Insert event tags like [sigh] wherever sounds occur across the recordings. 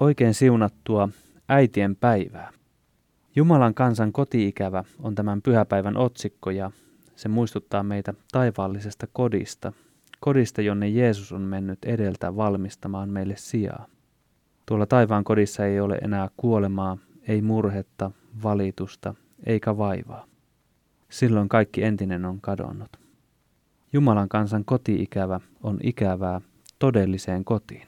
Oikein siunattua äitien päivää. Jumalan kansan kotiikävä on tämän pyhäpäivän otsikko ja se muistuttaa meitä taivaallisesta kodista, kodista, jonne Jeesus on mennyt edeltä valmistamaan meille sijaa. Tuolla taivaan kodissa ei ole enää kuolemaa, ei murhetta, valitusta eikä vaivaa. Silloin kaikki entinen on kadonnut. Jumalan kansan kotiikävä on ikävää todelliseen kotiin.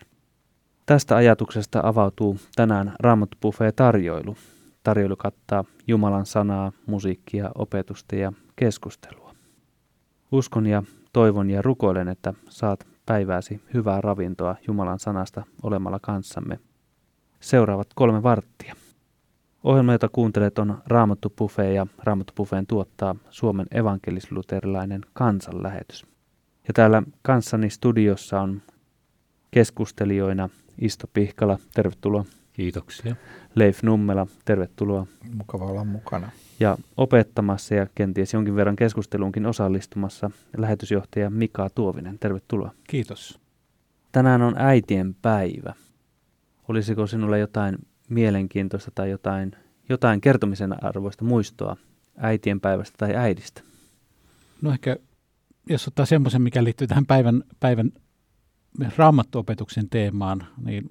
Tästä ajatuksesta avautuu tänään Raamattu tarjoilu. Tarjoilu kattaa Jumalan sanaa, musiikkia, opetusta ja keskustelua. Uskon ja toivon ja rukoilen, että saat päivääsi hyvää ravintoa Jumalan sanasta olemalla kanssamme. Seuraavat kolme varttia. Ohjelma, jota kuuntelet, on Raamattu Buffet ja Raamattu Buffeen tuottaa Suomen evankelisluterilainen kansanlähetys. Ja täällä kanssani studiossa on keskustelijoina Isto Pihkala, tervetuloa. Kiitoksia. Leif Nummela, tervetuloa. Mukava olla mukana. Ja opettamassa ja kenties jonkin verran keskusteluunkin osallistumassa lähetysjohtaja Mika Tuovinen, tervetuloa. Kiitos. Tänään on äitien päivä. Olisiko sinulle jotain mielenkiintoista tai jotain, jotain kertomisen arvoista muistoa äitien päivästä tai äidistä? No ehkä, jos ottaa semmoisen, mikä liittyy tähän päivän, päivän raamattuopetuksen teemaan, niin,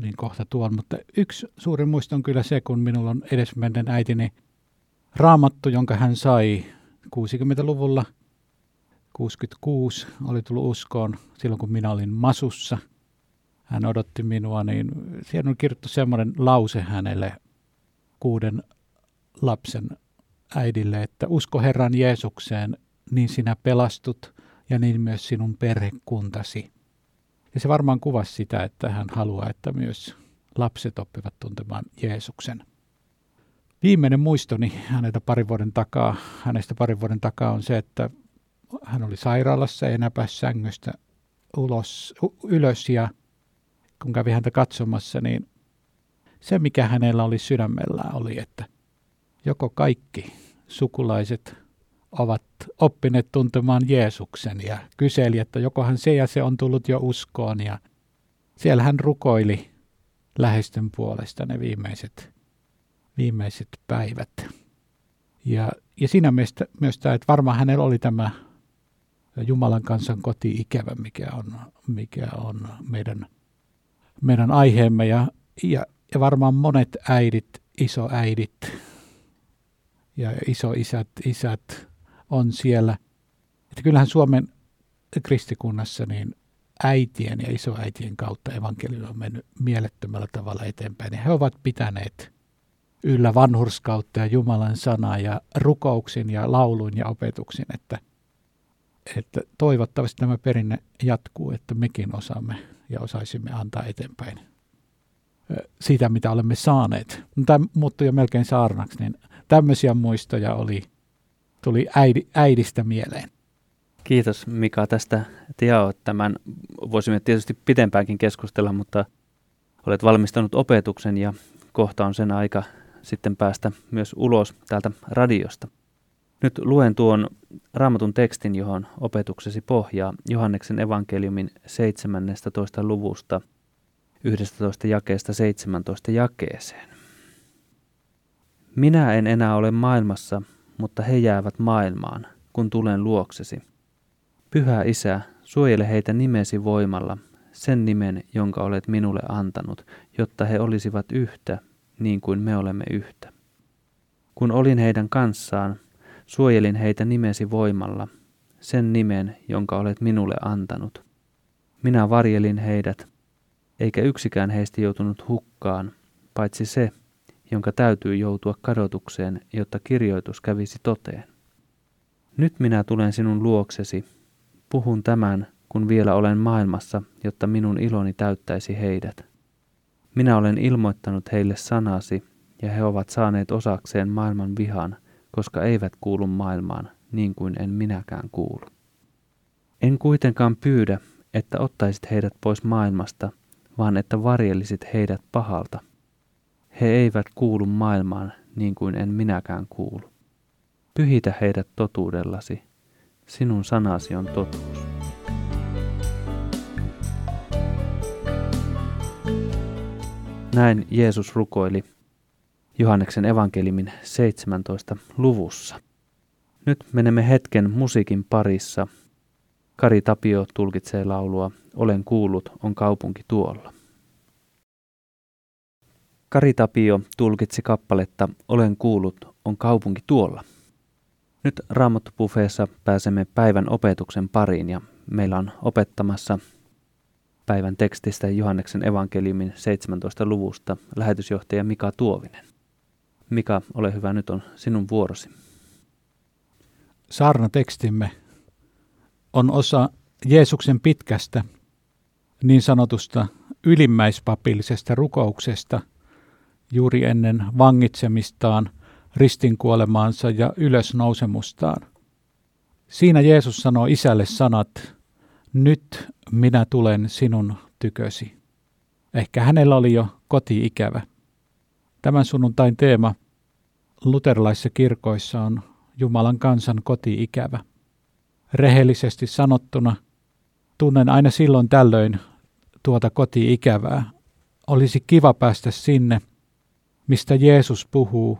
niin kohta tuon. Mutta yksi suuri muisto on kyllä se, kun minulla on edesmenneen äitini raamattu, jonka hän sai 60-luvulla. 66 oli tullut uskoon silloin, kun minä olin Masussa. Hän odotti minua, niin siellä on kirjoittu semmoinen lause hänelle kuuden lapsen äidille, että usko Herran Jeesukseen, niin sinä pelastut – ja niin myös sinun perhekuntasi. Ja se varmaan kuvasi sitä, että hän haluaa, että myös lapset oppivat tuntemaan Jeesuksen. Viimeinen muistoni häneltä parin vuoden takaa, hänestä parin vuoden takaa on se, että hän oli sairaalassa ja enää pääsi sängystä ulos, ylös ja kun kävi häntä katsomassa, niin se mikä hänellä oli sydämellään oli, että joko kaikki sukulaiset ovat oppineet tuntemaan Jeesuksen ja kyseli, että jokohan se ja se on tullut jo uskoon ja siellä hän rukoili läheisten puolesta ne viimeiset, viimeiset päivät. Ja, ja siinä mielessä myös tämä, että varmaan hänellä oli tämä Jumalan kansan koti-ikävä, mikä on, mikä on meidän, meidän aiheemme. Ja, ja, ja varmaan monet äidit, isoäidit ja isoisät, isät on siellä. Että kyllähän Suomen kristikunnassa niin äitien ja isoäitien kautta evankeliumi on mennyt mielettömällä tavalla eteenpäin. Ja he ovat pitäneet yllä vanhurskautta ja Jumalan sanaa ja rukouksin ja laulun ja opetuksin, että, että toivottavasti tämä perinne jatkuu, että mekin osaamme ja osaisimme antaa eteenpäin siitä, mitä olemme saaneet. Tämä muuttui jo melkein saarnaksi, niin tämmöisiä muistoja oli – tuli äidi, äidistä mieleen. Kiitos Mika tästä, jaoit tämän. Voisimme tietysti pitempäänkin keskustella, mutta olet valmistanut opetuksen ja kohta on sen aika sitten päästä myös ulos täältä radiosta. Nyt luen tuon raamatun tekstin, johon opetuksesi pohjaa Johanneksen evankeliumin 17. luvusta 11 jakeesta 17 jakeeseen. Minä en enää ole maailmassa, mutta he jäävät maailmaan, kun tulen luoksesi. Pyhä Isä, suojele heitä nimesi voimalla, sen nimen, jonka olet minulle antanut, jotta he olisivat yhtä, niin kuin me olemme yhtä. Kun olin heidän kanssaan, suojelin heitä nimesi voimalla, sen nimen, jonka olet minulle antanut. Minä varjelin heidät, eikä yksikään heistä joutunut hukkaan, paitsi se, jonka täytyy joutua kadotukseen, jotta kirjoitus kävisi toteen. Nyt minä tulen sinun luoksesi, puhun tämän, kun vielä olen maailmassa, jotta minun iloni täyttäisi heidät. Minä olen ilmoittanut heille sanasi, ja he ovat saaneet osakseen maailman vihan, koska eivät kuulu maailmaan, niin kuin en minäkään kuulu. En kuitenkaan pyydä, että ottaisit heidät pois maailmasta, vaan että varjelisit heidät pahalta. He eivät kuulu maailmaan niin kuin en minäkään kuulu. Pyhitä heidät totuudellasi. Sinun sanasi on totuus. Näin Jeesus rukoili Johanneksen evankelimin 17 luvussa. Nyt menemme hetken musiikin parissa. Kari Tapio tulkitsee laulua Olen kuullut, on kaupunki tuolla. Kari Tapio tulkitsi kappaletta Olen kuullut, on kaupunki tuolla. Nyt Raamattopufeessa pääsemme päivän opetuksen pariin ja meillä on opettamassa päivän tekstistä Johanneksen evankeliumin 17. luvusta lähetysjohtaja Mika Tuovinen. Mika, ole hyvä, nyt on sinun vuorosi. Saarnatekstimme on osa Jeesuksen pitkästä niin sanotusta ylimmäispapillisesta rukouksesta juuri ennen vangitsemistaan, ristinkuolemaansa ja ylösnousemustaan. Siinä Jeesus sanoo isälle sanat, nyt minä tulen sinun tykösi. Ehkä hänellä oli jo koti-ikävä. Tämän sunnuntain teema luterilaisissa kirkoissa on Jumalan kansan koti-ikävä. Rehellisesti sanottuna, tunnen aina silloin tällöin tuota koti-ikävää. Olisi kiva päästä sinne, mistä Jeesus puhuu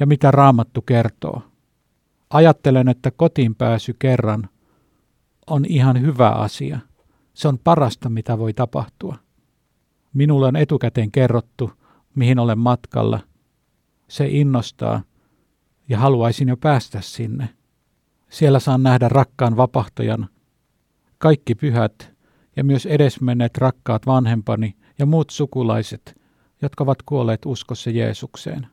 ja mitä Raamattu kertoo. Ajattelen, että kotiin pääsy kerran on ihan hyvä asia. Se on parasta, mitä voi tapahtua. Minulle on etukäteen kerrottu, mihin olen matkalla. Se innostaa ja haluaisin jo päästä sinne. Siellä saan nähdä rakkaan vapahtajan, kaikki pyhät ja myös edesmenneet rakkaat vanhempani ja muut sukulaiset, jotka ovat kuolleet uskossa Jeesukseen.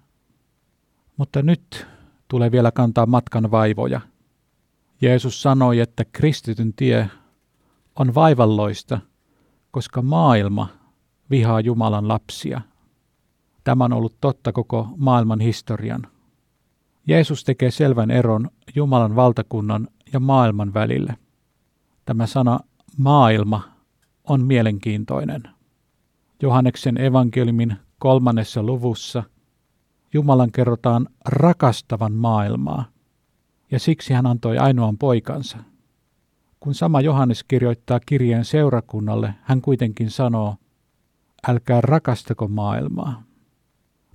Mutta nyt tulee vielä kantaa matkan vaivoja. Jeesus sanoi, että kristityn tie on vaivalloista, koska maailma vihaa Jumalan lapsia. Tämä on ollut totta koko maailman historian. Jeesus tekee selvän eron Jumalan valtakunnan ja maailman välille. Tämä sana maailma on mielenkiintoinen. Johanneksen evankeliumin kolmannessa luvussa Jumalan kerrotaan rakastavan maailmaa, ja siksi hän antoi ainoan poikansa. Kun sama Johannes kirjoittaa kirjeen seurakunnalle, hän kuitenkin sanoo, älkää rakastako maailmaa.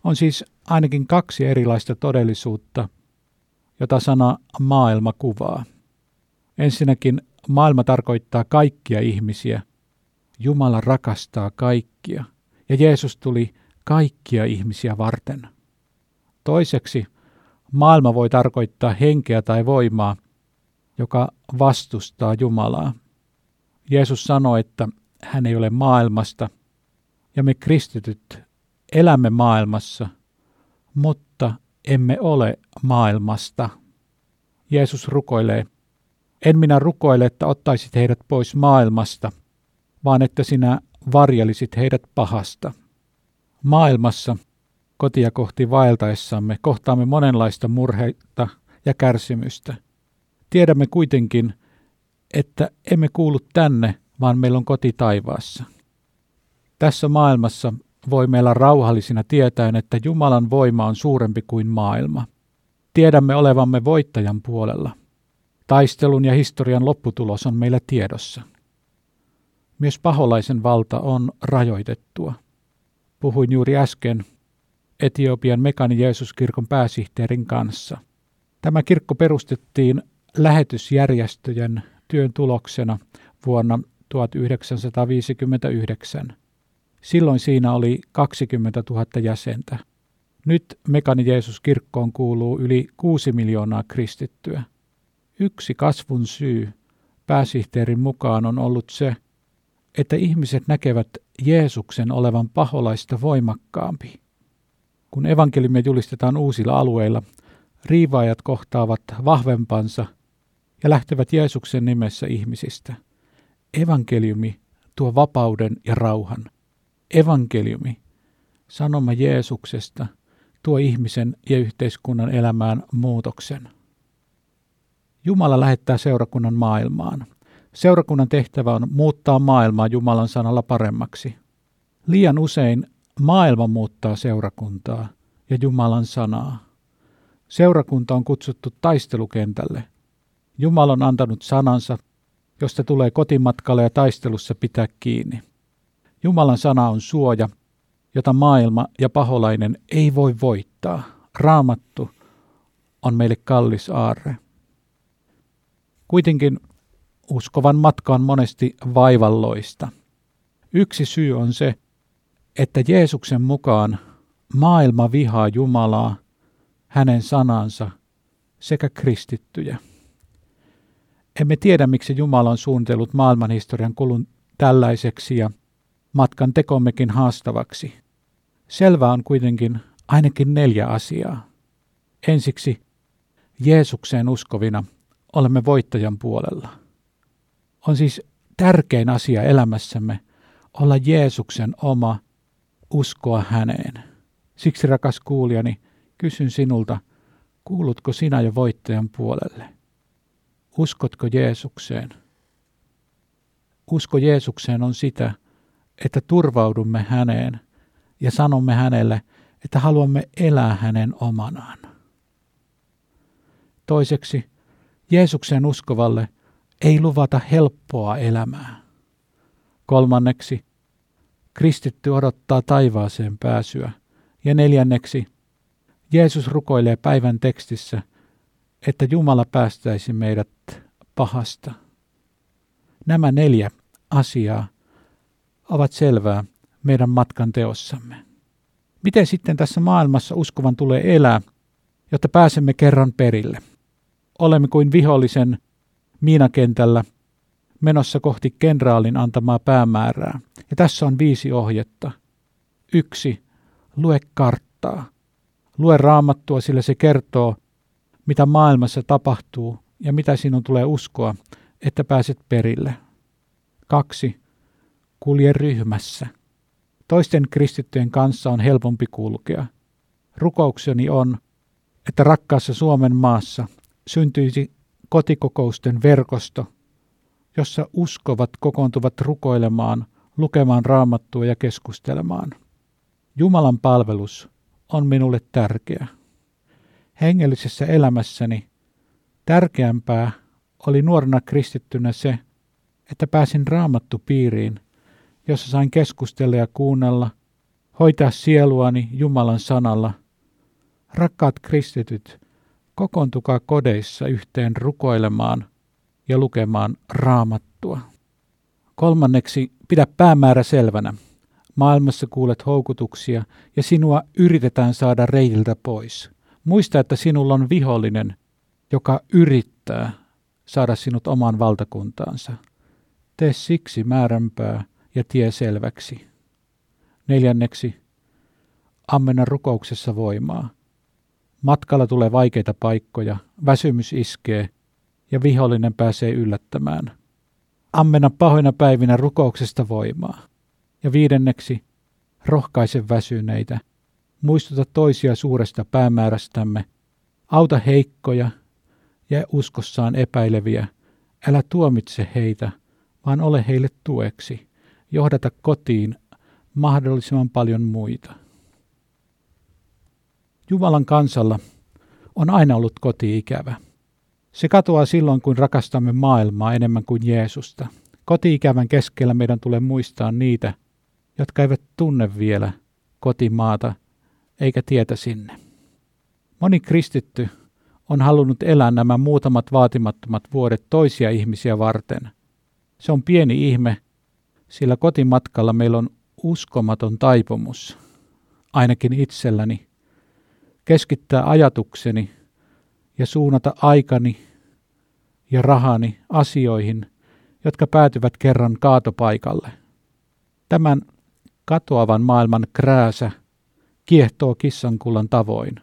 On siis ainakin kaksi erilaista todellisuutta, jota sana maailma kuvaa. Ensinnäkin maailma tarkoittaa kaikkia ihmisiä. Jumala rakastaa kaikkia ja Jeesus tuli kaikkia ihmisiä varten. Toiseksi maailma voi tarkoittaa henkeä tai voimaa, joka vastustaa Jumalaa. Jeesus sanoi, että hän ei ole maailmasta, ja me kristityt elämme maailmassa, mutta emme ole maailmasta. Jeesus rukoilee, en minä rukoile, että ottaisit heidät pois maailmasta, vaan että sinä varjelisit heidät pahasta. Maailmassa kotia kohti vaeltaessamme kohtaamme monenlaista murheita ja kärsimystä. Tiedämme kuitenkin, että emme kuulu tänne, vaan meillä on koti taivaassa. Tässä maailmassa voi meillä rauhallisina tietäen, että Jumalan voima on suurempi kuin maailma. Tiedämme olevamme voittajan puolella. Taistelun ja historian lopputulos on meillä tiedossa. Myös paholaisen valta on rajoitettua. Puhuin juuri äsken Etiopian Mekani Jeesuskirkon pääsihteerin kanssa. Tämä kirkko perustettiin lähetysjärjestöjen työn tuloksena vuonna 1959. Silloin siinä oli 20 000 jäsentä. Nyt Mekani Jeesuskirkkoon kuuluu yli 6 miljoonaa kristittyä. Yksi kasvun syy pääsihteerin mukaan on ollut se, että ihmiset näkevät Jeesuksen olevan paholaista voimakkaampi. Kun evankeliumia julistetaan uusilla alueilla, riivaajat kohtaavat vahvempansa ja lähtevät Jeesuksen nimessä ihmisistä. Evankeliumi tuo vapauden ja rauhan. Evankeliumi, sanoma Jeesuksesta, tuo ihmisen ja yhteiskunnan elämään muutoksen. Jumala lähettää seurakunnan maailmaan. Seurakunnan tehtävä on muuttaa maailmaa Jumalan sanalla paremmaksi. Liian usein maailma muuttaa seurakuntaa ja Jumalan sanaa. Seurakunta on kutsuttu taistelukentälle. Jumala on antanut sanansa, josta tulee kotimatkalle ja taistelussa pitää kiinni. Jumalan sana on suoja, jota maailma ja paholainen ei voi voittaa. Raamattu on meille kallis aarre. Kuitenkin uskovan matka on monesti vaivalloista. Yksi syy on se, että Jeesuksen mukaan maailma vihaa Jumalaa, hänen sanansa sekä kristittyjä. Emme tiedä, miksi Jumala on suunnitellut maailmanhistorian kulun tällaiseksi ja matkan tekommekin haastavaksi. Selvää on kuitenkin ainakin neljä asiaa. Ensiksi, Jeesukseen uskovina olemme voittajan puolella. On siis tärkein asia elämässämme olla Jeesuksen oma, uskoa häneen. Siksi rakas kuulijani, kysyn sinulta, kuulutko sinä jo voittajan puolelle? Uskotko Jeesukseen? Usko Jeesukseen on sitä, että turvaudumme häneen ja sanomme hänelle, että haluamme elää hänen omanaan. Toiseksi, Jeesukseen uskovalle ei luvata helppoa elämää. Kolmanneksi, kristitty odottaa taivaaseen pääsyä. Ja neljänneksi, Jeesus rukoilee päivän tekstissä, että Jumala päästäisi meidät pahasta. Nämä neljä asiaa ovat selvää meidän matkan teossamme. Miten sitten tässä maailmassa uskovan tulee elää, jotta pääsemme kerran perille? Olemme kuin vihollisen miinakentällä menossa kohti kenraalin antamaa päämäärää. Ja tässä on viisi ohjetta. Yksi, lue karttaa. Lue raamattua, sillä se kertoo, mitä maailmassa tapahtuu ja mitä sinun tulee uskoa, että pääset perille. Kaksi, kulje ryhmässä. Toisten kristittyjen kanssa on helpompi kulkea. Rukoukseni on, että rakkaassa Suomen maassa syntyisi kotikokousten verkosto, jossa uskovat kokoontuvat rukoilemaan, lukemaan raamattua ja keskustelemaan. Jumalan palvelus on minulle tärkeä. Hengellisessä elämässäni tärkeämpää oli nuorena kristittynä se, että pääsin raamattupiiriin, jossa sain keskustella ja kuunnella, hoitaa sieluani Jumalan sanalla. Rakkaat kristityt, kokoontukaa kodeissa yhteen rukoilemaan ja lukemaan raamattua. Kolmanneksi, pidä päämäärä selvänä. Maailmassa kuulet houkutuksia ja sinua yritetään saada reitiltä pois. Muista, että sinulla on vihollinen, joka yrittää saada sinut omaan valtakuntaansa. Tee siksi määränpää ja tie selväksi. Neljänneksi, ammenna rukouksessa voimaa. Matkalla tulee vaikeita paikkoja, väsymys iskee ja vihollinen pääsee yllättämään. Ammenna pahoina päivinä rukouksesta voimaa. Ja viidenneksi, rohkaise väsyneitä. Muistuta toisia suuresta päämäärästämme. Auta heikkoja ja uskossaan epäileviä. Älä tuomitse heitä, vaan ole heille tueksi. Johdata kotiin mahdollisimman paljon muita. Jumalan kansalla on aina ollut koti-ikävä. Se katoaa silloin, kun rakastamme maailmaa enemmän kuin Jeesusta. Koti-ikävän keskellä meidän tulee muistaa niitä, jotka eivät tunne vielä kotimaata eikä tietä sinne. Moni kristitty on halunnut elää nämä muutamat vaatimattomat vuodet toisia ihmisiä varten. Se on pieni ihme, sillä kotimatkalla meillä on uskomaton taipumus, ainakin itselläni, keskittää ajatukseni ja suunnata aikani ja rahani asioihin, jotka päätyvät kerran kaatopaikalle. Tämän katoavan maailman krääsä kiehtoo kissankullan tavoin.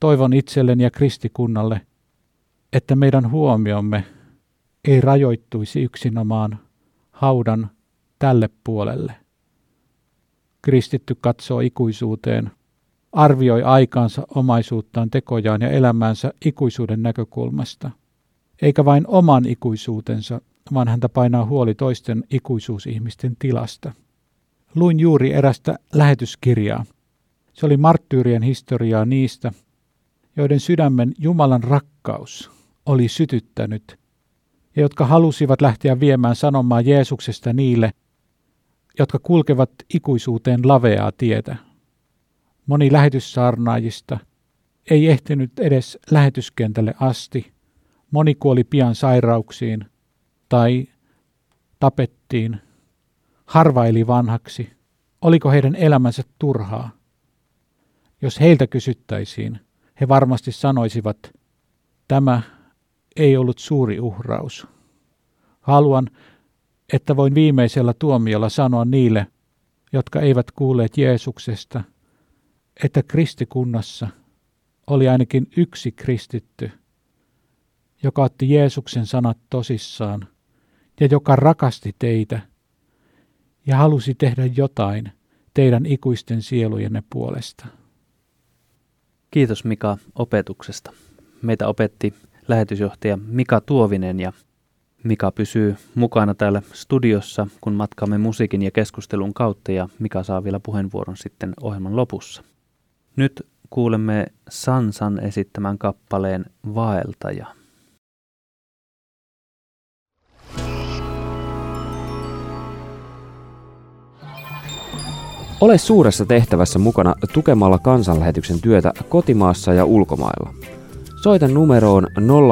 Toivon itselleni ja kristikunnalle, että meidän huomiomme ei rajoittuisi yksinomaan haudan tälle puolelle. Kristitty katsoo ikuisuuteen, arvioi aikaansa, omaisuuttaan, tekojaan ja elämäänsä ikuisuuden näkökulmasta, eikä vain oman ikuisuutensa vaan häntä painaa huoli toisten ikuisuusihmisten tilasta. Luin juuri erästä lähetyskirjaa. Se oli marttyyrien historiaa niistä, joiden sydämen Jumalan rakkaus oli sytyttänyt ja jotka halusivat lähteä viemään sanomaa Jeesuksesta niille, jotka kulkevat ikuisuuteen laveaa tietä. Moni lähetyssaarnaajista ei ehtinyt edes lähetyskentälle asti. Moni kuoli pian sairauksiin tai tapettiin. Harva eli vanhaksi. Oliko heidän elämänsä turhaa? Jos heiltä kysyttäisiin, he varmasti sanoisivat, tämä ei ollut suuri uhraus. Haluan, että voin viimeisellä tuomiolla sanoa niille, jotka eivät kuulleet Jeesuksesta, että kristikunnassa oli ainakin yksi kristitty, joka otti Jeesuksen sanat tosissaan ja joka rakasti teitä ja halusi tehdä jotain teidän ikuisten sielujenne puolesta. Kiitos Mika opetuksesta. Meitä opetti lähetysjohtaja Mika Tuovinen ja Mika pysyy mukana täällä studiossa, kun matkaamme musiikin ja keskustelun kautta ja Mika saa vielä puheenvuoron sitten ohjelman lopussa. Nyt kuulemme Sansan esittämän kappaleen Vaeltaja. Ole suuressa tehtävässä mukana tukemalla kansanlähetyksen työtä kotimaassa ja ulkomailla. Soita numeroon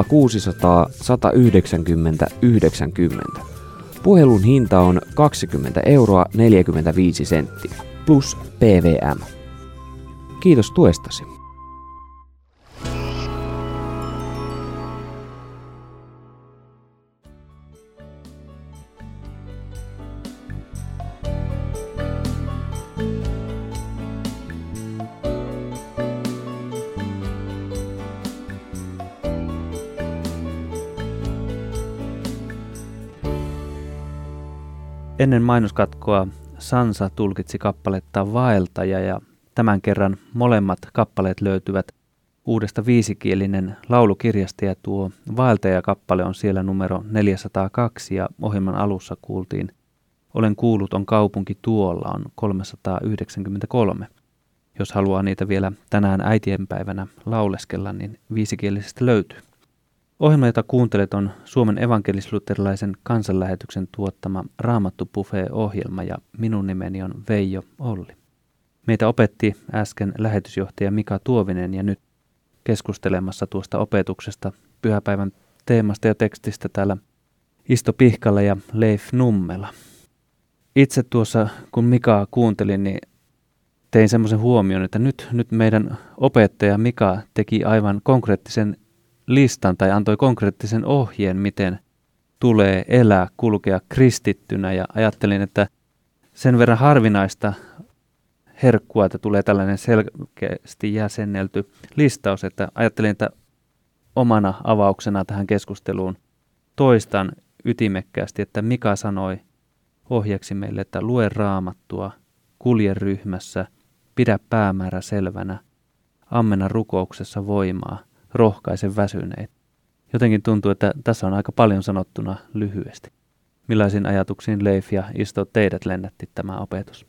0600 190 90. Puhelun hinta on 20 euroa 45 senttiä plus PVM. Kiitos tuestasi. Ennen mainoskatkoa Sansa tulkitsi kappaletta Vaeltaja ja tämän kerran molemmat kappaleet löytyvät uudesta viisikielinen laulukirjasta ja tuo Vaeltaja-kappale on siellä numero 402 ja ohjelman alussa kuultiin Olen kuullut on kaupunki tuolla on 393. Jos haluaa niitä vielä tänään äitienpäivänä lauleskella, niin viisikielisestä löytyy. Ohjelma, jota kuuntelet, on Suomen evankelisluterilaisen kansanlähetyksen tuottama Raamattu ohjelma ja minun nimeni on Veijo Olli. Meitä opetti äsken lähetysjohtaja Mika Tuovinen ja nyt keskustelemassa tuosta opetuksesta pyhäpäivän teemasta ja tekstistä täällä Isto Pihkala ja Leif Nummela. Itse tuossa, kun Mika kuuntelin, niin tein semmoisen huomion, että nyt, nyt meidän opettaja Mika teki aivan konkreettisen listan tai antoi konkreettisen ohjeen, miten tulee elää, kulkea kristittynä ja ajattelin, että sen verran harvinaista herkkua, että tulee tällainen selkeästi jäsennelty listaus, että ajattelin, että omana avauksena tähän keskusteluun toistan ytimekkäästi, että Mika sanoi ohjeeksi meille, että lue raamattua, kulje ryhmässä, pidä päämäärä selvänä, ammena rukouksessa voimaa – rohkaise väsyneet. Jotenkin tuntuu, että tässä on aika paljon sanottuna lyhyesti. Millaisiin ajatuksiin Leif ja Isto teidät lennätti tämä opetus?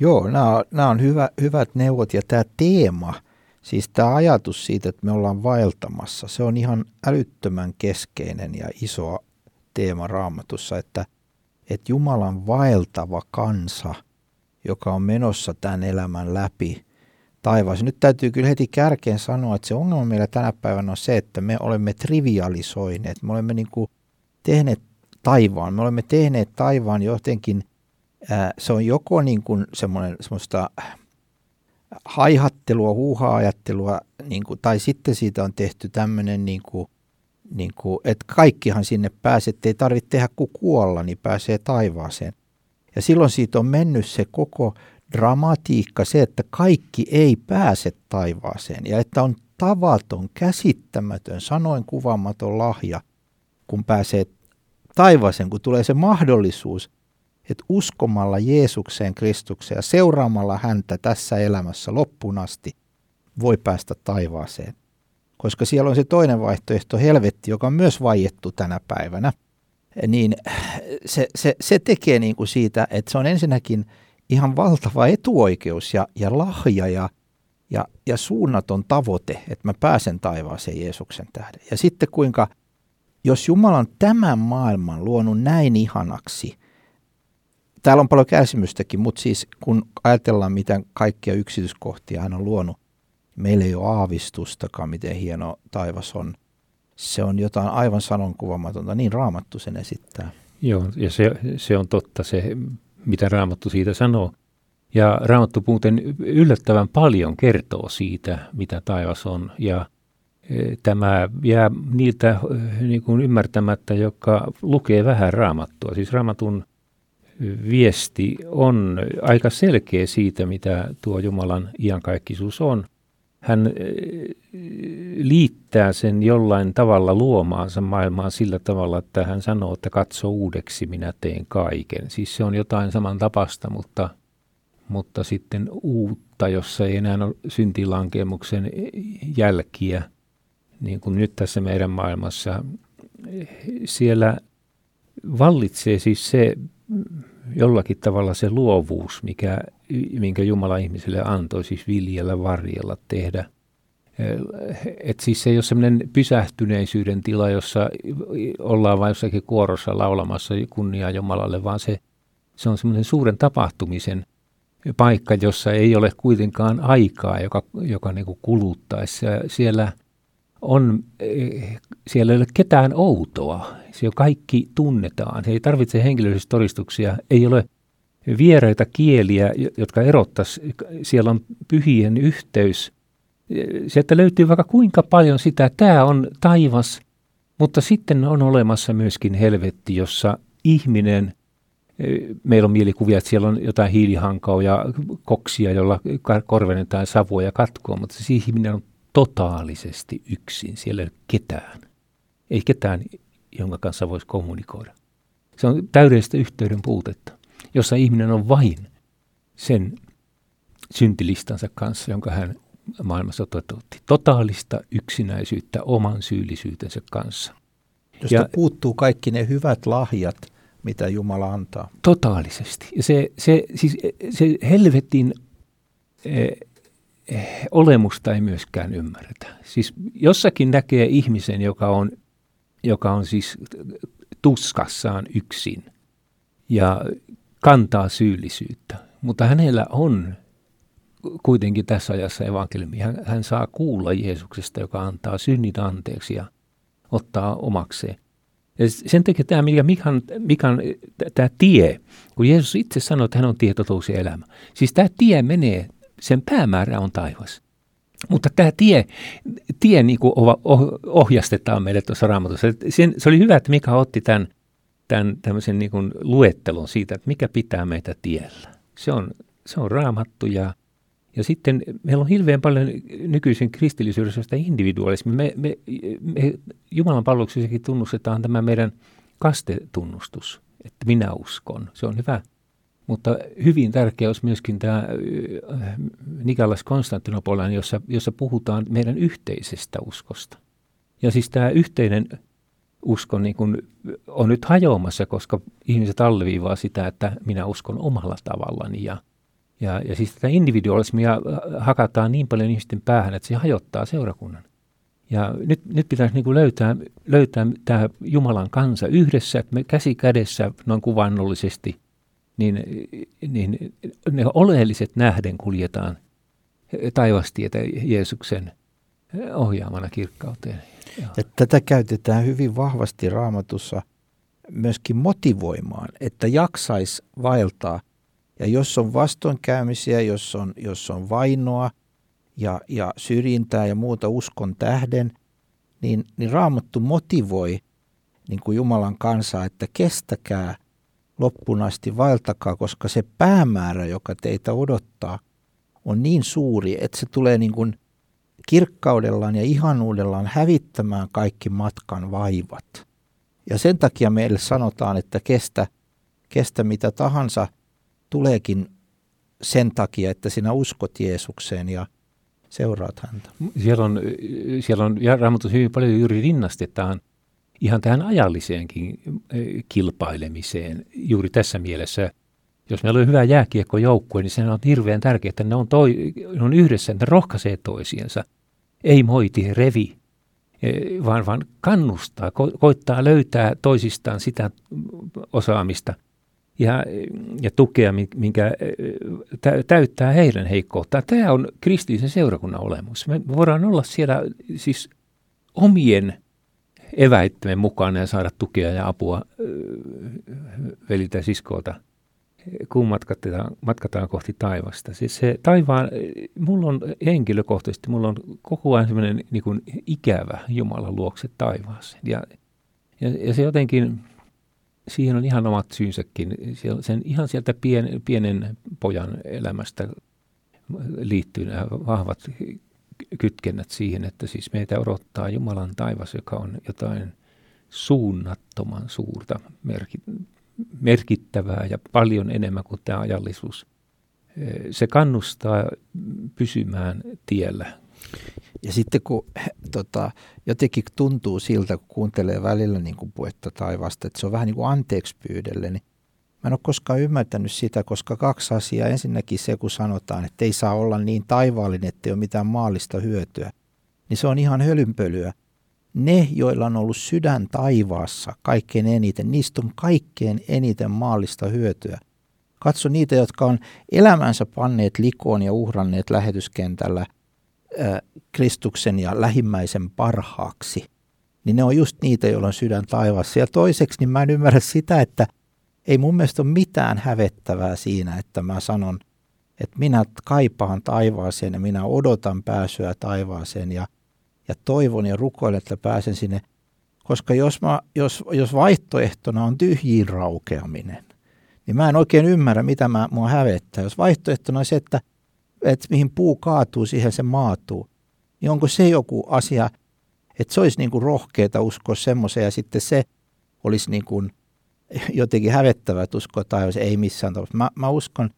Joo, nämä nämä on hyvä, hyvät neuvot ja tämä teema, siis tämä ajatus siitä, että me ollaan vaeltamassa, se on ihan älyttömän keskeinen ja iso teema raamatussa, että, että Jumalan vaeltava kansa, joka on menossa tämän elämän läpi – taivaassa. Nyt täytyy kyllä heti kärkeen sanoa, että se ongelma meillä tänä päivänä on se, että me olemme trivialisoineet. Me olemme niin kuin tehneet taivaan. Me olemme tehneet taivaan jotenkin, se on joko niin kuin semmoinen, semmoista haihattelua, huuha-ajattelua, niin kuin, tai sitten siitä on tehty tämmöinen, niin kuin, niin kuin, että kaikkihan sinne pääsee, että ei tarvitse tehdä kuin kuolla, niin pääsee taivaaseen. Ja silloin siitä on mennyt se koko dramatiikka, se, että kaikki ei pääse taivaaseen ja että on tavaton, käsittämätön, sanoin kuvaamaton lahja, kun pääsee taivaaseen, kun tulee se mahdollisuus, että uskomalla Jeesukseen Kristukseen ja seuraamalla häntä tässä elämässä loppuun asti voi päästä taivaaseen. Koska siellä on se toinen vaihtoehto, helvetti, joka on myös vaiettu tänä päivänä. niin se, se, se tekee niin kuin siitä, että se on ensinnäkin ihan valtava etuoikeus ja, ja lahja ja, ja, ja suunnaton tavoite, että mä pääsen taivaaseen Jeesuksen tähden. Ja sitten kuinka, jos Jumala on tämän maailman luonut näin ihanaksi, täällä on paljon kärsimystäkin, mutta siis kun ajatellaan, mitä kaikkia yksityiskohtia hän on luonut, meillä ei ole aavistustakaan, miten hieno taivas on. Se on jotain aivan sanonkuvamatonta, niin raamattu sen esittää. Joo, ja se, se on totta se, mitä raamattu siitä sanoo. Ja raamattu muuten yllättävän paljon kertoo siitä, mitä taivas on. Ja e, tämä jää niiltä e, niin kuin ymmärtämättä, joka lukee vähän raamattua. Siis raamatun viesti on aika selkeä siitä, mitä tuo Jumalan iankaikkisuus on. Hän e, liittää sen jollain tavalla luomaansa maailmaan sillä tavalla, että hän sanoo, että katso uudeksi, minä teen kaiken. Siis se on jotain saman tapasta, mutta – mutta sitten uutta, jossa ei enää ole syntilankemuksen jälkiä, niin kuin nyt tässä meidän maailmassa. Siellä vallitsee siis se jollakin tavalla se luovuus, mikä, minkä Jumala ihmiselle antoi, siis viljellä, varjella, tehdä. Et siis se ei ole sellainen pysähtyneisyyden tila, jossa ollaan vain jossakin kuorossa laulamassa kunniaa Jumalalle, vaan se, se on semmoinen suuren tapahtumisen – paikka, jossa ei ole kuitenkaan aikaa, joka, joka niin kuin kuluttaisi. Siellä on, siellä ei ole ketään outoa. Siellä kaikki tunnetaan. He ei tarvitse henkilöllisyystodistuksia. Ei ole vieraita kieliä, jotka erottaisi. Siellä on pyhien yhteys. Sieltä löytyy vaikka kuinka paljon sitä. Tämä on taivas, mutta sitten on olemassa myöskin helvetti, jossa ihminen – meillä on mielikuvia, että siellä on jotain hiilihankaa ja koksia, jolla korvennetaan savua ja katkoa, mutta se ihminen on totaalisesti yksin. Siellä ei ole ketään. Ei ketään, jonka kanssa voisi kommunikoida. Se on täydellistä yhteyden puutetta, jossa ihminen on vain sen syntilistansa kanssa, jonka hän maailmassa toteutti. Totaalista yksinäisyyttä oman syyllisyytensä kanssa. Josta ja, puuttuu kaikki ne hyvät lahjat – mitä Jumala antaa. Totaalisesti. Ja se, se, siis se helvetin eh, olemusta ei myöskään ymmärretä. Siis jossakin näkee ihmisen, joka on, joka on siis tuskassaan yksin ja kantaa syyllisyyttä, mutta hänellä on kuitenkin tässä ajassa evankeliumi. Hän, hän saa kuulla Jeesuksesta, joka antaa synnit anteeksi ja ottaa omakseen. Ja sen takia tämä, mikä, mikä, mikä on tämä tie, kun Jeesus itse sanoi, että hän on tie, totuus ja elämä. Siis tämä tie menee, sen päämäärä on taivas. Mutta tämä tie, tie niin kuin ohjastetaan meille tuossa raamatussa. Sen, se oli hyvä, että Mika otti tämän, tämän tämmöisen niin kuin luettelon siitä, että mikä pitää meitä tiellä. Se on, se on raamattu ja ja sitten meillä on hirveän paljon nykyisin kristillisyydessä sitä individualismia. Me, me, me Jumalan palveluksessakin tunnustetaan tämä meidän kastetunnustus, että minä uskon. Se on hyvä. Mutta hyvin tärkeä olisi myöskin tämä Nikalas Konstantinopolan, jossa, jossa puhutaan meidän yhteisestä uskosta. Ja siis tämä yhteinen usko niin kun on nyt hajoamassa, koska ihmiset alleviivaa sitä, että minä uskon omalla tavallani ja – ja, ja siis tätä individualismia äh, hakataan niin paljon ihmisten päähän, että se hajottaa seurakunnan. Ja nyt, nyt pitäisi niin kuin löytää, löytää tämä Jumalan kansa yhdessä, että me käsi kädessä noin kuvannollisesti, niin, niin ne oleelliset nähden kuljetaan taivastietä Jeesuksen ohjaamana kirkkauteen. Ja tätä käytetään hyvin vahvasti raamatussa myöskin motivoimaan, että jaksaisi vaeltaa ja jos on vastoinkäymisiä, jos on, jos on vainoa ja, ja syrjintää ja muuta uskon tähden, niin, niin Raamattu motivoi niin kuin Jumalan kansaa, että kestäkää loppuun asti, vaeltakaa, koska se päämäärä, joka teitä odottaa, on niin suuri, että se tulee niin kuin kirkkaudellaan ja ihanuudellaan hävittämään kaikki matkan vaivat. Ja sen takia meille sanotaan, että kestä, kestä mitä tahansa – tuleekin sen takia, että sinä uskot Jeesukseen ja seuraat häntä. Siellä on, siellä on ja Raamatus hyvin paljon juuri rinnastetaan ihan tähän ajalliseenkin kilpailemiseen juuri tässä mielessä. Jos meillä on hyvä jääkiekkojoukkue, niin sehän on hirveän tärkeää, että ne on, toi, ne on yhdessä, ne rohkaisee toisiensa. Ei moiti, revi, vaan, vaan kannustaa, ko- koittaa löytää toisistaan sitä osaamista – ja, ja tukea, minkä täyttää heidän heikkouttaan. Tämä on kristillisen seurakunnan olemus. Me voidaan olla siellä siis omien eväittämme mukana ja saada tukea ja apua veliltä ja siskolta, kun matkataan, matkataan kohti taivasta. Siis se taivaan, mulla on henkilökohtaisesti, mulla on koko ajan sellainen niin kuin ikävä Jumalan luokse taivaaseen. Ja, ja, ja se jotenkin siihen on ihan omat syynsäkin. Sen ihan sieltä pien, pienen pojan elämästä liittyy nämä vahvat kytkennät siihen, että siis meitä odottaa Jumalan taivas, joka on jotain suunnattoman suurta, merkittävää ja paljon enemmän kuin tämä ajallisuus. Se kannustaa pysymään tiellä ja sitten kun tota, jotenkin tuntuu siltä, kun kuuntelee välillä niin kuin puhetta taivasta, että se on vähän niin kuin anteeksi pyydelle, niin mä en ole koskaan ymmärtänyt sitä, koska kaksi asiaa. Ensinnäkin se, kun sanotaan, että ei saa olla niin taivaallinen, että ei ole mitään maallista hyötyä, niin se on ihan hölynpölyä. Ne, joilla on ollut sydän taivaassa kaikkein eniten, niistä on kaikkein eniten maallista hyötyä. Katso niitä, jotka on elämänsä panneet likoon ja uhranneet lähetyskentällä – Kristuksen ja lähimmäisen parhaaksi, niin ne on just niitä, joilla on sydän taivaassa. Ja toiseksi, niin mä en ymmärrä sitä, että ei mun mielestä ole mitään hävettävää siinä, että mä sanon, että minä kaipaan taivaaseen ja minä odotan pääsyä taivaaseen ja, ja toivon ja rukoilen, että pääsen sinne. Koska jos, mä, jos, jos vaihtoehtona on tyhjiin raukeaminen, niin mä en oikein ymmärrä, mitä mä, mua hävettää. Jos vaihtoehtona on se, että että mihin puu kaatuu, siihen se maatuu. Niin onko se joku asia, että se olisi niin kuin rohkeata uskoa semmoiseen ja sitten se olisi niin kuin jotenkin hävettävää, että uskoa taivaaseen, ei missään tapauksessa. Mä, mä uskon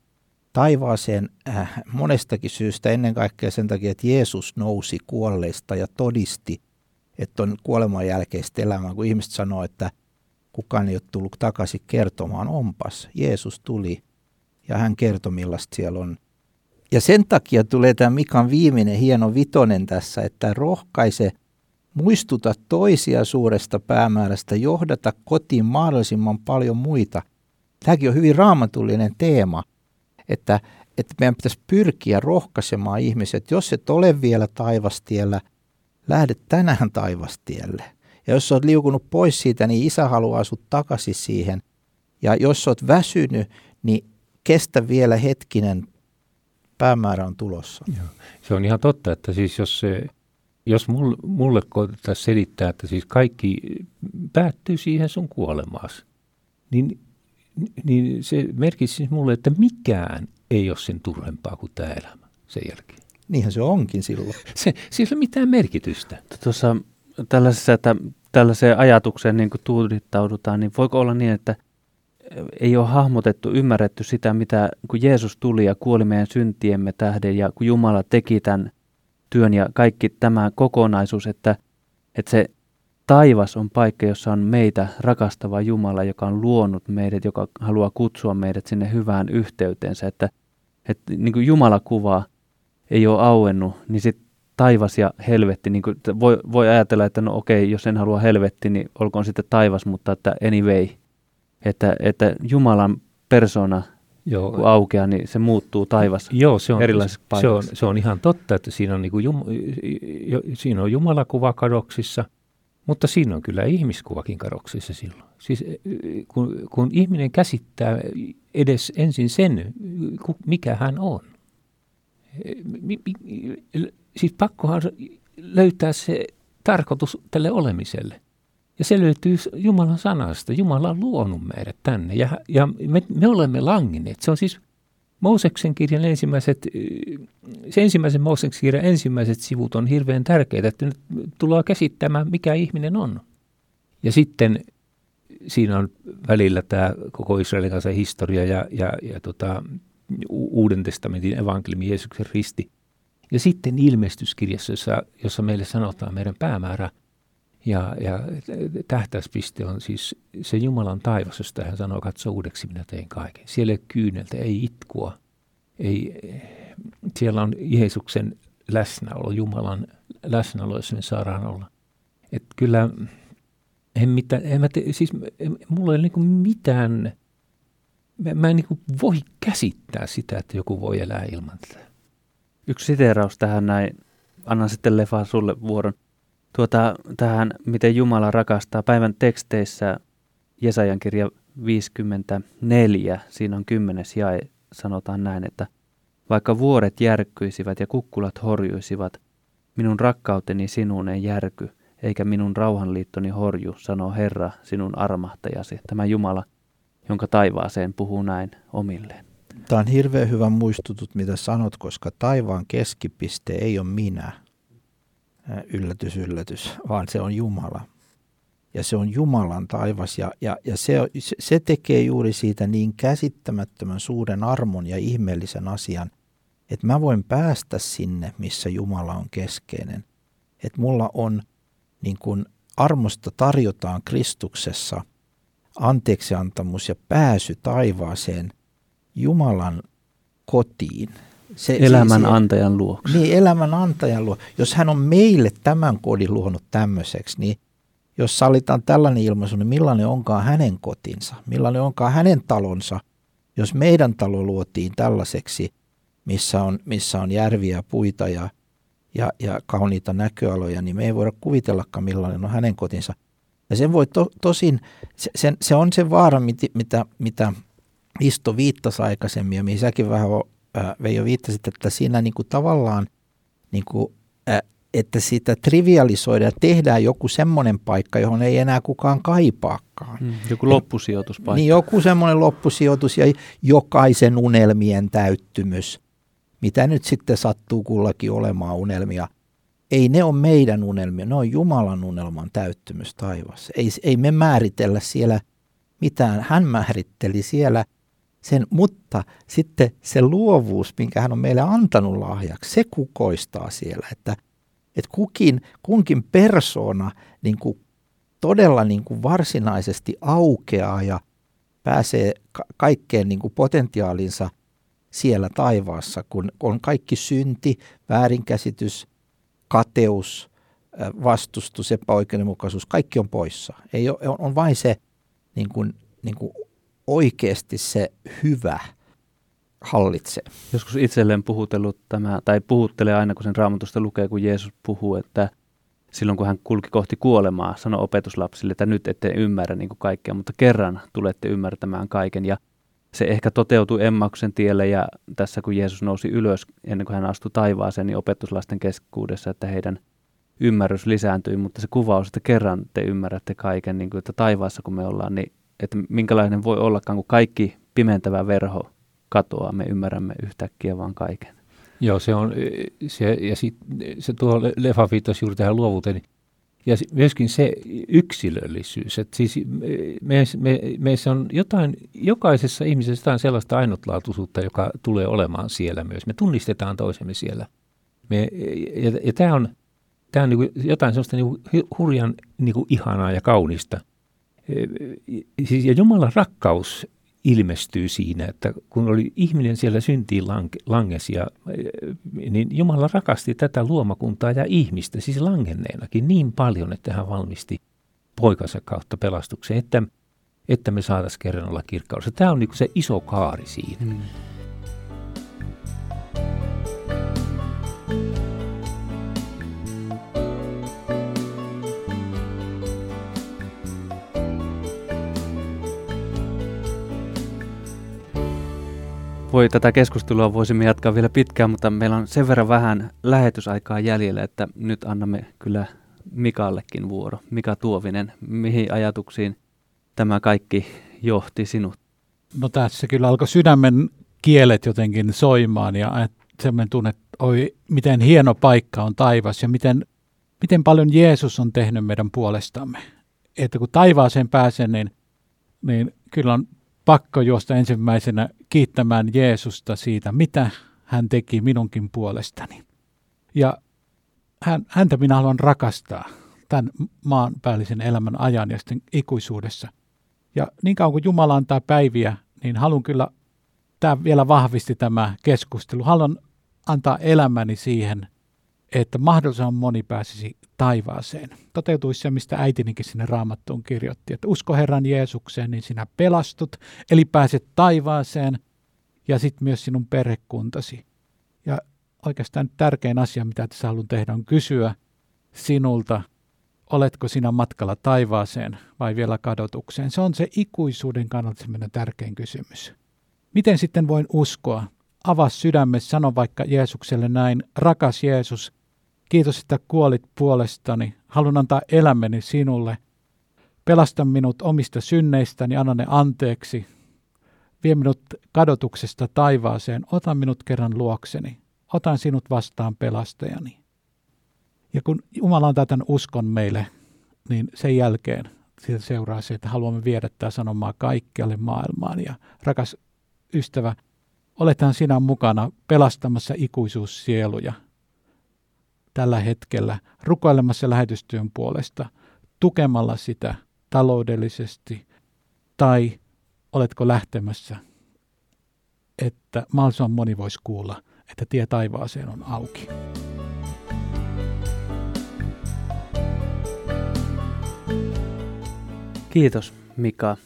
taivaaseen äh, monestakin syystä, ennen kaikkea sen takia, että Jeesus nousi kuolleista ja todisti, että on kuoleman jälkeistä elämää, kun ihmiset sanoo, että kukaan ei ole tullut takaisin kertomaan, onpas. Jeesus tuli ja hän kertoi, millaista siellä on ja sen takia tulee tämä Mikan viimeinen hieno vitonen tässä, että rohkaise, muistuta toisia suuresta päämäärästä, johdata kotiin mahdollisimman paljon muita. Tämäkin on hyvin raamatullinen teema, että, että meidän pitäisi pyrkiä rohkaisemaan ihmiset, jos et ole vielä taivastiellä, lähde tänään taivastielle. Ja jos olet liukunut pois siitä, niin isä haluaa sut takaisin siihen. Ja jos olet väsynyt, niin kestä vielä hetkinen päämäärä on tulossa. Joo. Se on ihan totta, että siis jos, se, jos mulle, mulle koetetaan selittää, että siis kaikki päättyy siihen sun kuolemaas, niin, niin se merkitsi siis mulle, että mikään ei ole sen turhempaa kuin tämä elämä sen jälkeen. Niinhän se onkin silloin. [laughs] Se, se ei ole mitään merkitystä. Tuossa tällaisessa, että tällaiseen ajatukseen niin kuin tuudittaudutaan, niin voiko olla niin, että – ei ole hahmotettu, ymmärretty sitä, mitä kun Jeesus tuli ja kuoli meidän syntiemme tähden ja kun Jumala teki tämän työn ja kaikki tämä kokonaisuus, että, että se taivas on paikka, jossa on meitä rakastava Jumala, joka on luonut meidät, joka haluaa kutsua meidät sinne hyvään yhteyteensä, että, että niin kuin Jumala kuvaa ei ole auennut, niin sitten taivas ja helvetti, niin kuin, voi, voi ajatella, että no okei, jos en halua helvetti, niin olkoon sitten taivas, mutta että anyway – että, että Jumalan persona Joo. kun aukeaa, niin se muuttuu taivas Joo, se on, se on, se on ihan totta, että siinä on, niin kuin Jum, siinä on Jumalakuva kadoksissa, mutta siinä on kyllä ihmiskuvakin kadoksissa silloin. Siis kun, kun ihminen käsittää edes ensin sen, mikä hän on. Siis pakkohan löytää se tarkoitus tälle olemiselle. Ja se löytyy Jumalan sanasta. Jumala on luonut meidät tänne ja, ja me, me olemme langineet. Se on siis Mooseksen kirjan ensimmäiset, se ensimmäisen Mooseksen kirjan ensimmäiset sivut on hirveän tärkeitä, että nyt tullaan käsittämään, mikä ihminen on. Ja sitten siinä on välillä tämä koko Israelin kanssa historia ja, ja, ja tota, Uuden testamentin evankeliumi Jeesuksen risti. Ja sitten ilmestyskirjassa, jossa, jossa meille sanotaan meidän päämäärä – Ja, ja tähtäyspiste on siis se Jumalan taivas, josta hän sanoo, katso uudeksi minä tein kaiken. Siellä ei kyyneltä, ei itkua, ei, siellä on Jeesuksen läsnäolo, Jumalan läsnäolo, jos me saadaan olla. Et kyllä, en mitään, en mä te, siis en, mulla ei ole niin mitään, mä, mä en niin voi käsittää sitä, että joku voi elää ilman tätä. Yksi siteeraus tähän näin, annan sitten Lefa sulle vuoron. Tuota, tähän, miten Jumala rakastaa päivän teksteissä Jesajan kirja 54, siinä on kymmenes jae, sanotaan näin, että vaikka vuoret järkkyisivät ja kukkulat horjuisivat, minun rakkauteni sinuun ei järky, eikä minun rauhanliittoni horju, sanoo Herra, sinun armahtajasi, tämä Jumala, jonka taivaaseen puhuu näin omilleen. Tämä on hirveän hyvä muistutut, mitä sanot, koska taivaan keskipiste ei ole minä, yllätys, yllätys, vaan se on Jumala. Ja se on Jumalan taivas ja, ja, ja se, se tekee juuri siitä niin käsittämättömän suuren armon ja ihmeellisen asian, että mä voin päästä sinne, missä Jumala on keskeinen. Että mulla on niin kuin armosta tarjotaan Kristuksessa anteeksiantamus ja pääsy taivaaseen Jumalan kotiin. Se, elämän se, antajan luokse. Niin, elämän antajan luo. Jos hän on meille tämän kodin luonut tämmöiseksi, niin jos sallitaan tällainen ilmaisu, niin millainen onkaan hänen kotinsa, millainen onkaan hänen talonsa, jos meidän talo luotiin tällaiseksi, missä on, missä on järviä, puita ja, ja, ja kauniita näköaloja, niin me ei voida kuvitellakaan, millainen on hänen kotinsa. Ja sen voi to, tosin, se, se, se on se vaara, mitä, mitä, mitä Isto viittasi aikaisemmin ja mihin säkin vähän Veijo viittasit, että siinä niin kuin tavallaan, niin kuin, että sitä trivialisoidaan ja tehdään joku semmoinen paikka, johon ei enää kukaan kaipaakaan. Mm, joku loppusijoituspaikka. Niin joku semmoinen loppusijoitus ja jokaisen unelmien täyttymys, mitä nyt sitten sattuu kullakin olemaan unelmia. Ei ne ole meidän unelmia, ne on Jumalan unelman täyttymys taivassa. Ei, ei me määritellä siellä mitään. Hän määritteli siellä – sen, mutta sitten se luovuus, minkä hän on meille antanut lahjaksi, se kukoistaa siellä, että, että kukin, kunkin persona niin kuin todella niin kuin varsinaisesti aukeaa ja pääsee ka- kaikkeen niin kuin potentiaalinsa siellä taivaassa, kun on kaikki synti, väärinkäsitys, kateus, vastustus, epäoikeudenmukaisuus, kaikki on poissa. Ei ole, on vain se niin kuin, niin kuin oikeasti se hyvä hallitsee. Joskus itselleen puhutellut tämä, tai puhuttelee aina, kun sen raamatusta lukee, kun Jeesus puhuu, että silloin kun hän kulki kohti kuolemaa, sanoi opetuslapsille, että nyt ette ymmärrä niin kaikkea, mutta kerran tulette ymmärtämään kaiken. Ja se ehkä toteutui Emmauksen tielle ja tässä kun Jeesus nousi ylös ennen kuin hän astui taivaaseen, niin opetuslasten keskuudessa, että heidän ymmärrys lisääntyi, mutta se kuvaus, että kerran te ymmärrätte kaiken, niin kuin, että taivaassa kun me ollaan, niin että minkälainen voi ollakaan, kun kaikki pimentävä verho katoaa, me ymmärrämme yhtäkkiä vaan kaiken. Joo, se on, se, ja sit, se tuo Lefa viittasi juuri tähän luovuuteen, ja myöskin se yksilöllisyys, että siis me, me, meissä on jotain, jokaisessa ihmisessä jotain sellaista ainutlaatuisuutta, joka tulee olemaan siellä myös. Me tunnistetaan toisemme siellä. Me, ja, ja tämä on, tämä on niin jotain sellaista niin hurjan niin ihanaa ja kaunista – siis, ja Jumalan rakkaus ilmestyy siinä, että kun oli ihminen siellä syntiin lange, langes, ja, niin Jumala rakasti tätä luomakuntaa ja ihmistä, siis langenneenakin niin paljon, että hän valmisti poikansa kautta pelastukseen, että, että me saataisiin kerran olla kirkkaudessa. Tämä on niin se iso kaari siinä. Hmm. Voi tätä keskustelua voisimme jatkaa vielä pitkään, mutta meillä on sen verran vähän lähetysaikaa jäljellä, että nyt annamme kyllä Mikallekin vuoro. Mika Tuovinen, mihin ajatuksiin tämä kaikki johti sinut? No tässä kyllä alkoi sydämen kielet jotenkin soimaan ja semmoinen tunne, että oi, miten hieno paikka on taivas ja miten, miten paljon Jeesus on tehnyt meidän puolestamme. Että kun taivaaseen pääsen, niin, niin kyllä on pakko juosta ensimmäisenä kiittämään Jeesusta siitä, mitä hän teki minunkin puolestani. Ja hän, häntä minä haluan rakastaa tämän maanpäällisen elämän ajan ja sitten ikuisuudessa. Ja niin kauan kuin Jumala antaa päiviä, niin haluan kyllä, tämä vielä vahvisti tämä keskustelu, haluan antaa elämäni siihen, että mahdollisimman moni pääsisi taivaaseen. Toteutuisi se, mistä äitinikin sinne raamattuun kirjoitti, että usko Herran Jeesukseen, niin sinä pelastut, eli pääset taivaaseen ja sitten myös sinun perhekuntasi. Ja oikeastaan tärkein asia, mitä tässä haluan tehdä, on kysyä sinulta, oletko sinä matkalla taivaaseen vai vielä kadotukseen. Se on se ikuisuuden kannalta semmoinen tärkein kysymys. Miten sitten voin uskoa? Avaa sydämessä, sano vaikka Jeesukselle näin, rakas Jeesus, kiitos, että kuolit puolestani, haluan antaa elämäni sinulle. Pelasta minut omista synneistäni, anna ne anteeksi. Vie minut kadotuksesta taivaaseen, ota minut kerran luokseni. Otan sinut vastaan pelastajani. Ja kun Jumala antaa tämän uskon meille, niin sen jälkeen siitä seuraa se, että haluamme viedä tämä sanomaa kaikkialle maailmaan. Ja rakas ystävä, olethan sinä mukana pelastamassa ikuisuussieluja tällä hetkellä, rukoilemassa lähetystyön puolesta, tukemalla sitä taloudellisesti, tai oletko lähtemässä, että mahdollisimman moni voisi kuulla, että tie taivaaseen on auki. Kiitos Mika.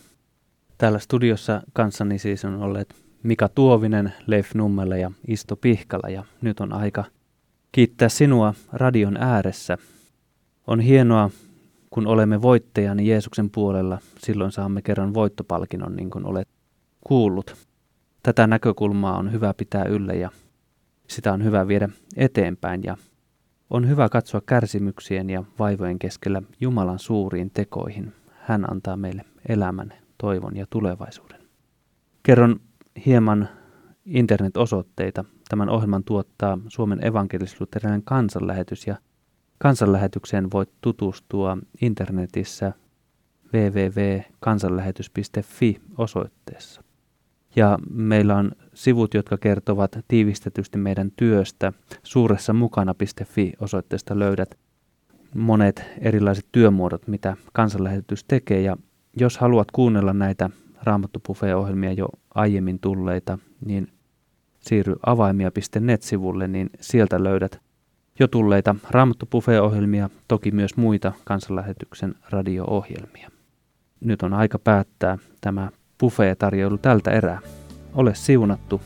Täällä studiossa kanssani siis on olleet Mika Tuovinen, Leif Nummela ja Isto Pihkala ja nyt on aika kiittää sinua radion ääressä. On hienoa, kun olemme voittajani Jeesuksen puolella, silloin saamme kerran voittopalkinnon niin kuin olet kuullut. Tätä näkökulmaa on hyvä pitää yllä ja sitä on hyvä viedä eteenpäin ja on hyvä katsoa kärsimyksien ja vaivojen keskellä Jumalan suuriin tekoihin, hän antaa meille elämän, toivon ja tulevaisuuden. Kerron hieman internet-osoitteita. Tämän ohjelman tuottaa Suomen evankelis-luterilainen kansanlähetys ja kansanlähetykseen voit tutustua internetissä www.kansanlähetys.fi osoitteessa. Ja meillä on sivut, jotka kertovat tiivistetysti meidän työstä. Suuressa mukana.fi osoitteesta löydät monet erilaiset työmuodot, mitä kansanlähetys tekee. Ja jos haluat kuunnella näitä Raamattu ohjelmia jo aiemmin tulleita, niin siirry avaimia.net-sivulle, niin sieltä löydät jo tulleita Raamattu ohjelmia toki myös muita kansanlähetyksen radio-ohjelmia. Nyt on aika päättää tämä buffet-tarjoilu tältä erää. Ole siunattu.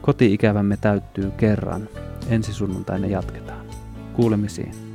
Koti-ikävämme täyttyy kerran. Ensi sunnuntaina jatketaan. Kuulemisiin.